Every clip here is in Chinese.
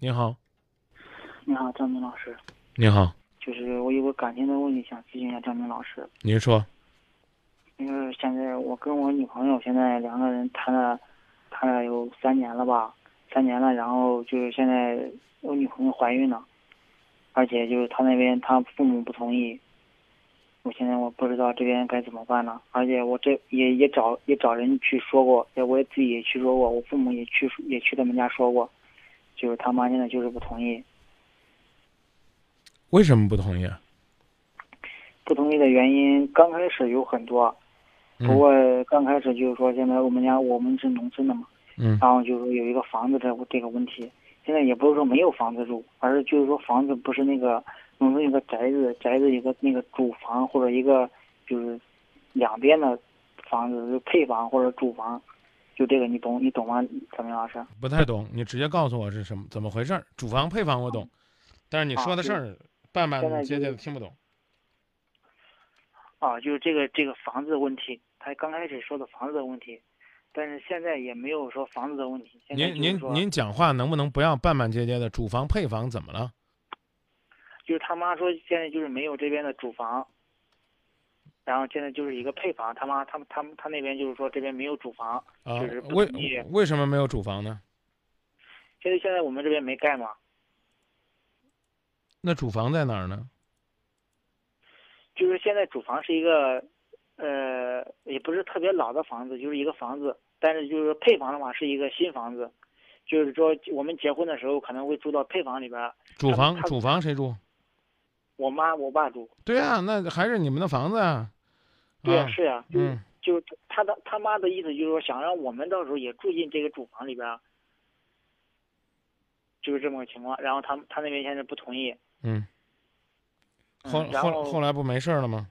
你好，你好，张明老师。你好，就是我有个感情的问题想咨询一下张明老师。您说，因为现在我跟我女朋友现在两个人谈了，谈了有三年了吧，三年了，然后就是现在我女朋友怀孕了，而且就是她那边她父母不同意，我现在我不知道这边该怎么办了，而且我这也也找也找人去说过，也我也自己也去说过，我父母也去也去他们家说过，就是他妈现在就是不同意。为什么不同意啊？不同意的原因刚开始有很多，不过刚开始就是说现在我们家我们是农村的嘛，嗯然后就是有一个房子这这个问题，现在也不是说没有房子住，而是就是说房子不是那个农村有个宅子，宅子有个那个主房或者一个就是两边的房子就配房或者主房，就这个你懂你懂吗，张明老师？不太懂，你直接告诉我是什么怎么回事儿？主房配房我懂，但是你说的事儿半半现在就截截的听不懂。啊，就是这个这个房子的问题，他刚开始说的房子的问题，但是现在也没有说房子的问题。您您您讲话能不能不要半半截截的？主房配房怎么了？就是他妈说现在就是没有这边的主房，然后现在就是一个配房。他妈他们他们他那边就是说这边没有主房，啊就是，不为为什么没有主房呢？现在现在我们这边没盖嘛，那主房在哪儿呢？就是现在主房是一个，呃，也不是特别老的房子，就是一个房子，但是就是配房的话是一个新房子，就是说我们结婚的时候可能会住到配房里边主房主房谁住？我妈我爸住。对啊，那还是你们的房子啊。对呀、啊是呀、就是、嗯。就是他的他妈的意思就是说想让我们到时候也住进这个主房里边儿，就是这么个情况。然后他他那边现在不同意，嗯，嗯。后后后来不没事儿了吗？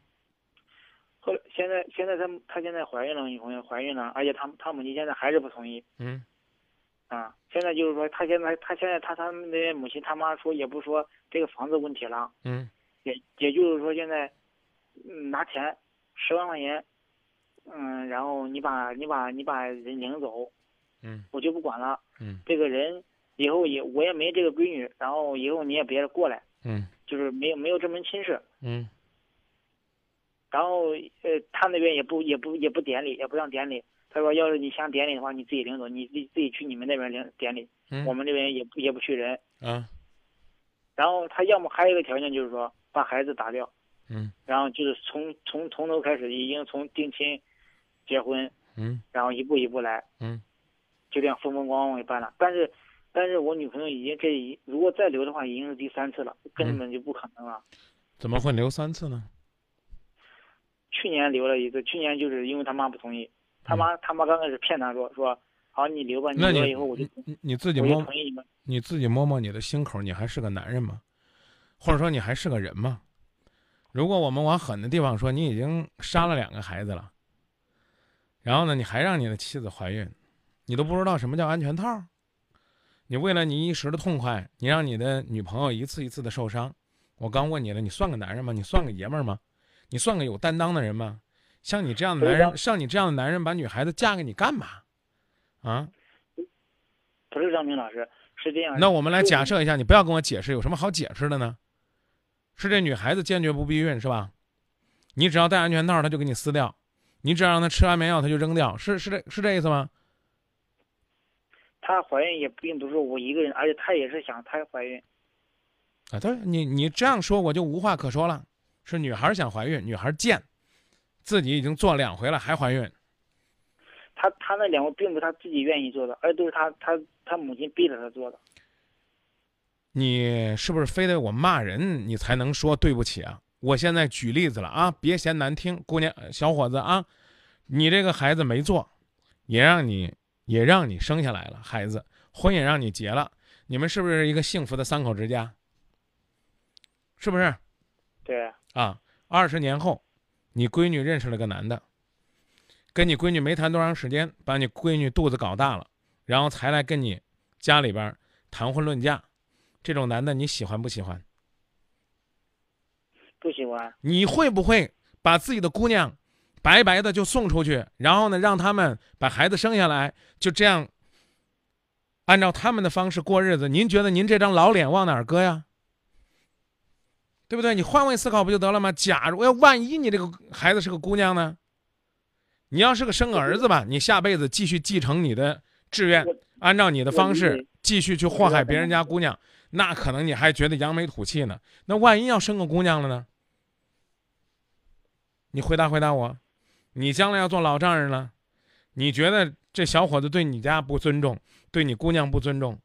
后来现在现在他他现在怀孕了，女朋友怀孕了，而且他他母亲现在还是不同意。嗯。啊。现在就是说他现在他现在他他们那边母亲他妈说也不说这个房子问题了，嗯。也也就是说现在嗯拿钱十万块钱，嗯，然后你把你把你把人领走，嗯我就不管了。嗯这个人以后也我也没这个闺女，然后以后你也别过来，嗯就是没有没有这门亲事。嗯然后呃，他那边也不也不也不典礼，也不让典礼。他说，要是你想典礼的话，你自己领走，你自己自己去你们那边领典礼，嗯，我们这边也不也不去人。啊然后他要么还有一个条件就是说把孩子打掉，嗯然后就是从从从头开始，已经从定亲、结婚，嗯然后一步一步来，嗯就这样风风光光给办了。但是但是我女朋友已经这一如果再留的话，已经是第三次了，根本就不可能了。怎么会留三次呢？去年留了一次，去年就是因为他妈不同意，他妈、他妈刚开始骗他说说好你留吧，留了以后我就你自己摸你。你自己摸摸你的心口，你还是个男人吗？或者说你还是个人吗？如果我们往狠的地方说，你已经杀了两个孩子了，然后呢，你还让你的妻子怀孕，你都不知道什么叫安全套。你为了你一时的痛快，你让你的女朋友一次一次的受伤。我刚问你了，你算个男人吗？你算个爷们儿吗？你算个有担当的人吗？像你这样的男人，像你这样的男人，把女孩子嫁给你干嘛？啊？不是张明老师，是这样。那我们来假设一下，你不要跟我解释，有什么好解释的呢？是这女孩子坚决不避孕是吧？你只要戴安全套，她就给你撕掉；你只要让她吃安眠药，她就扔掉，是是这是这意思吗？她怀孕也并不是我一个人，而且她也是想她怀孕。啊，对，你你这样说我就无话可说了。是女孩想怀孕，女孩贱，自己已经做两回了还怀孕，她她那两个并不是她自己愿意做的，而都是她她她母亲逼着她做的。你是不是非得我骂人你才能说对不起啊？我现在举例子了啊，别嫌难听，姑娘小伙子啊，你这个孩子没做，也让你也让你生下来了孩子，婚也让你结了，你们是不是一个幸福的三口之家？是不是对，啊？二十年后，你闺女认识了个男的，跟你闺女没谈多长时间，把你闺女肚子搞大了，然后才来跟你家里边谈婚论嫁，这种男的你喜欢不喜欢？不喜欢。你会不会把自己的姑娘白白的就送出去，然后呢，让他们把孩子生下来，就这样按照他们的方式过日子，您觉得您这张老脸往哪儿搁呀？对不对？你换位思考不就得了吗？假如要万一你这个孩子是个姑娘呢？你要是个生个儿子吧，你下辈子继续继承你的志愿，按照你的方式继续去祸害别人家姑娘，那可能你还觉得扬眉吐气呢。那万一要生个姑娘了呢？你回答回答我，你将来要做老丈人了，你觉得这小伙子对你家不尊重，对你姑娘不尊重，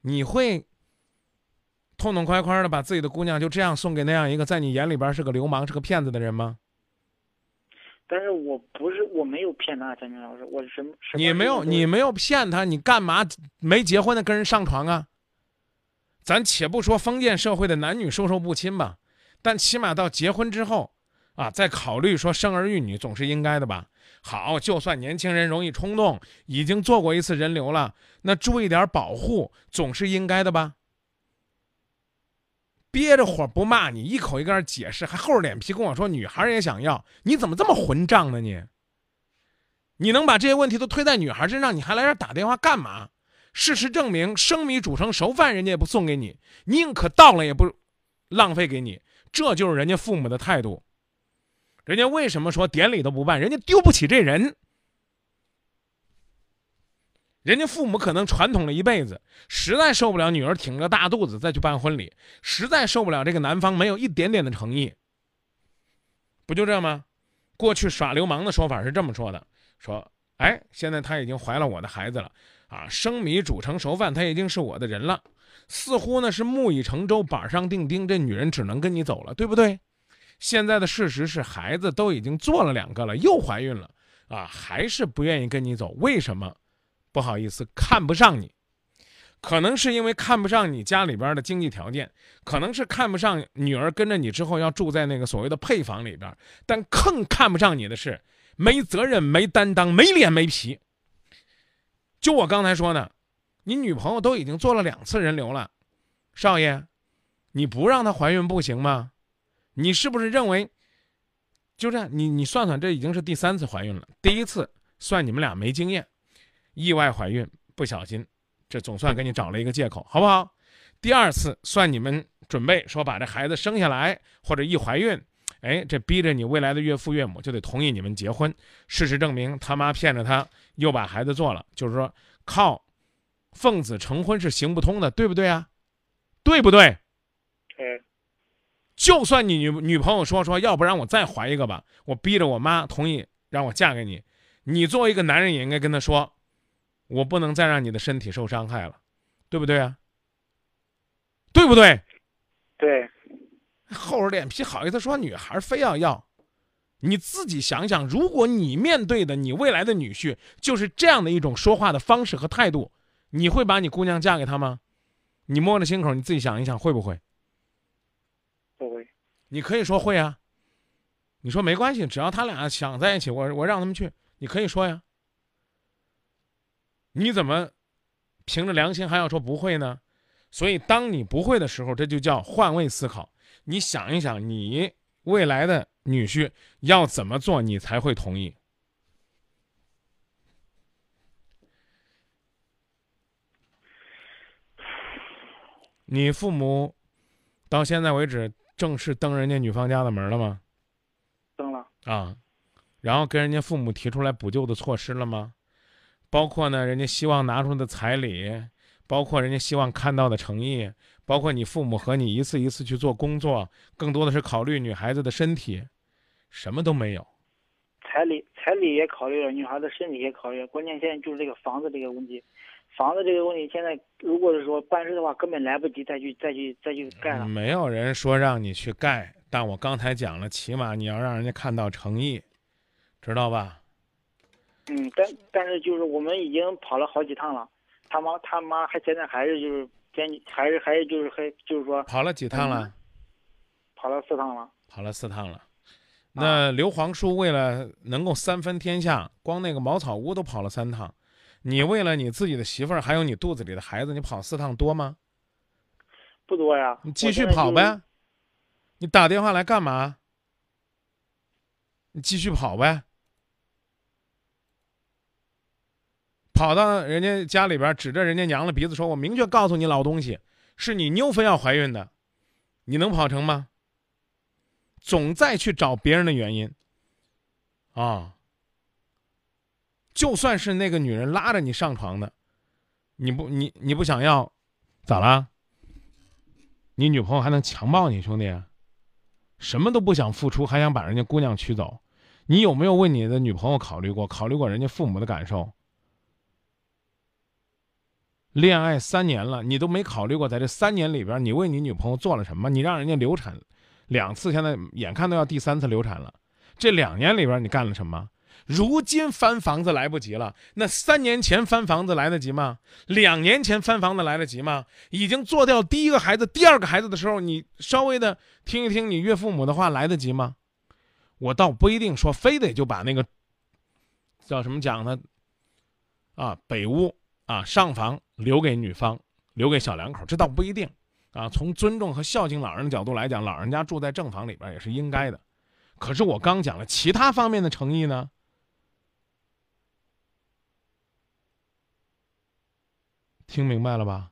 你会痛痛快快的把自己的姑娘就这样送给那样一个在你眼里边是个流氓、是个骗子的人吗？但是我不是，我没有骗他，张军老师，我什么？你没有，你没有骗他，你干嘛没结婚的跟人上床啊？咱且不说封建社会的男女授受不亲吧，但起码到结婚之后，啊，再考虑说生儿育女总是应该的吧？好，就算年轻人容易冲动，已经做过一次人流了，那注意点保护总是应该的吧？憋着火不骂你，一口一个解释，还厚着脸皮跟我说女孩也想要，你怎么这么混账呢你？你能把这些问题都推在女孩身上，你还来这打电话干嘛？事实证明，生米煮成熟饭，人家也不送给你，宁可倒了也不浪费给你，这就是人家父母的态度。人家为什么说典礼都不办？人家丢不起这人。人家父母可能传统了一辈子，实在受不了女儿挺着大肚子再去办婚礼，实在受不了这个男方没有一点点的诚意，不就这吗？过去耍流氓的说法是这么说的：说，哎，现在她已经怀了我的孩子了，啊，生米煮成熟饭，她已经是我的人了，似乎呢是木已成舟，板上钉钉，这女人只能跟你走了，对不对？现在的事实是，孩子都已经做了两个了，又怀孕了，啊，还是不愿意跟你走，为什么？不好意思，看不上你，可能是因为看不上你家里边的经济条件，可能是看不上女儿跟着你之后要住在那个所谓的配房里边，但更看不上你的是没责任、没担当、没脸没皮。就我刚才说的，你女朋友都已经做了两次人流了，少爷，你不让她怀孕不行吗？你是不是认为就这样？你你算算，这已经是第三次怀孕了，第一次算你们俩没经验。意外怀孕，不小心，这总算给你找了一个借口，好不好？第二次算你们准备说把这孩子生下来，或者一怀孕，哎，这逼着你未来的岳父岳母就得同意你们结婚。事实证明，他妈骗着他，又把孩子做了，就是说靠奉子成婚是行不通的，对不对啊？对不对？对。就算你女女朋友说说，要不然我再怀一个吧，我逼着我妈同意让我嫁给你，你作为一个男人也应该跟她说。我不能再让你的身体受伤害了，对不对啊？对不对？对。厚着脸皮好意思说女孩非要要，你自己想想，如果你面对的你未来的女婿就是这样的一种说话的方式和态度，你会把你姑娘嫁给他吗？你摸着心口，你自己想一想，会不会？不会。你可以说会啊。你说没关系，只要他俩想在一起，我我让他们去，你可以说呀。你怎么凭着良心还要说不会呢？所以，当你不会的时候，这就叫换位思考。你想一想，你未来的女婿要怎么做，你才会同意？你父母到现在为止正式登人家女方家的门了吗？登了啊，然后跟人家父母提出来补救的措施了吗？包括呢，人家希望拿出的彩礼，包括人家希望看到的诚意，包括你父母和你一次一次去做工作，更多的是考虑女孩子的身体，什么都没有。彩礼彩礼也考虑了，女孩子身体也考虑了，关键现在就是这个房子这个问题，房子这个问题现在如果是说办事的话，根本来不及再去再去再去盖了。没有人说让你去盖，但我刚才讲了，起码你要让人家看到诚意，知道吧？嗯，但但是就是我们已经跑了好几趟了，他妈他妈还现在还是就是坚还是还是就是还就是说跑了几趟了，跑了四趟了，跑了四趟了。那刘皇叔为了能够三分天下，光那个茅草屋都跑了三趟，你为了你自己的媳妇儿还有你肚子里的孩子，你跑四趟多吗？不多呀。你继续跑呗，你打电话来干嘛？你继续跑呗。跑到人家家里边，指着人家娘的鼻子说：“我明确告诉你，老东西，是你妞非要怀孕的，你能跑成吗？”总在去找别人的原因，啊，就算是那个女人拉着你上床的，你不你你不想要，咋啦？你女朋友还能强暴你兄弟？什么都不想付出，还想把人家姑娘娶走？你有没有为你的女朋友考虑过？考虑过人家父母的感受？恋爱三年了，你都没考虑过，在这三年里边，你为你女朋友做了什么？你让人家流产？两次，现在眼看都要第三次流产了。这两年里边你干了什么？如今翻房子来不及了，那三年前翻房子来得及吗？两年前翻房子来得及吗？已经做掉第一个孩子、第二个孩子的时候，你稍微的听一听你岳父母的话来得及吗？我倒不一定说非得就把那个叫什么讲呢？啊，北屋啊上房留给女方，留给小两口，这倒不一定。啊，从尊重和孝敬老人的角度来讲，老人家住在正房里边也是应该的。可是我刚讲了其他方面的诚意呢，听明白了吧？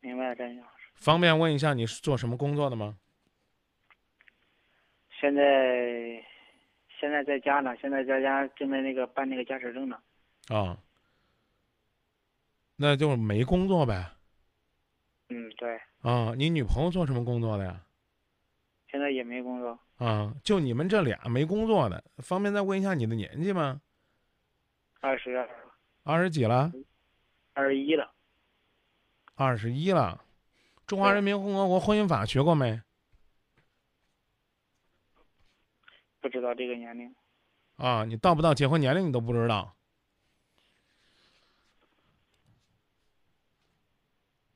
明白了，张老师。方便问一下你是做什么工作的吗？现在现在在家呢，现在在家正在那个办那个驾驶证呢。啊，那就是没工作呗。嗯，对。啊，你女朋友做什么工作的呀？现在也没工作。啊，就你们这俩没工作的，方便再问一下你的年纪吗？二十。二十几了？二十一了。二十一了，中华人民共和国婚姻法学过没？不知道这个年龄。啊，你到不到结婚年龄你都不知道？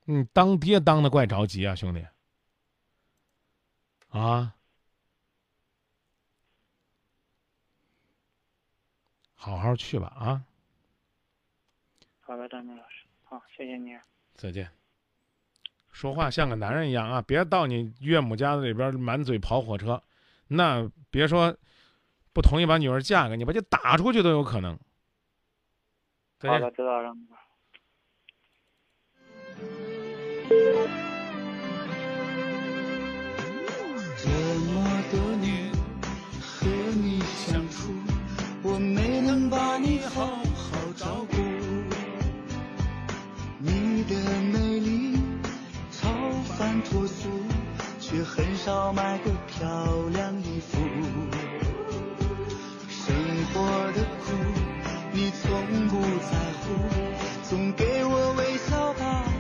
你当爹当的怪着急啊，兄弟！啊，好好去吧啊！好的，张明老师，好，谢谢你。再见。说话像个男人一样啊，别到你岳母家里边满嘴跑火车，那别说不同意把女儿嫁给你，把你打出去都有可能。好的，知道了。这么多年和你相处，我没能把你好好照顾。你的美丽超凡脱俗，却很少买个漂亮衣服。生活的苦你从不在乎，总给我微笑吧。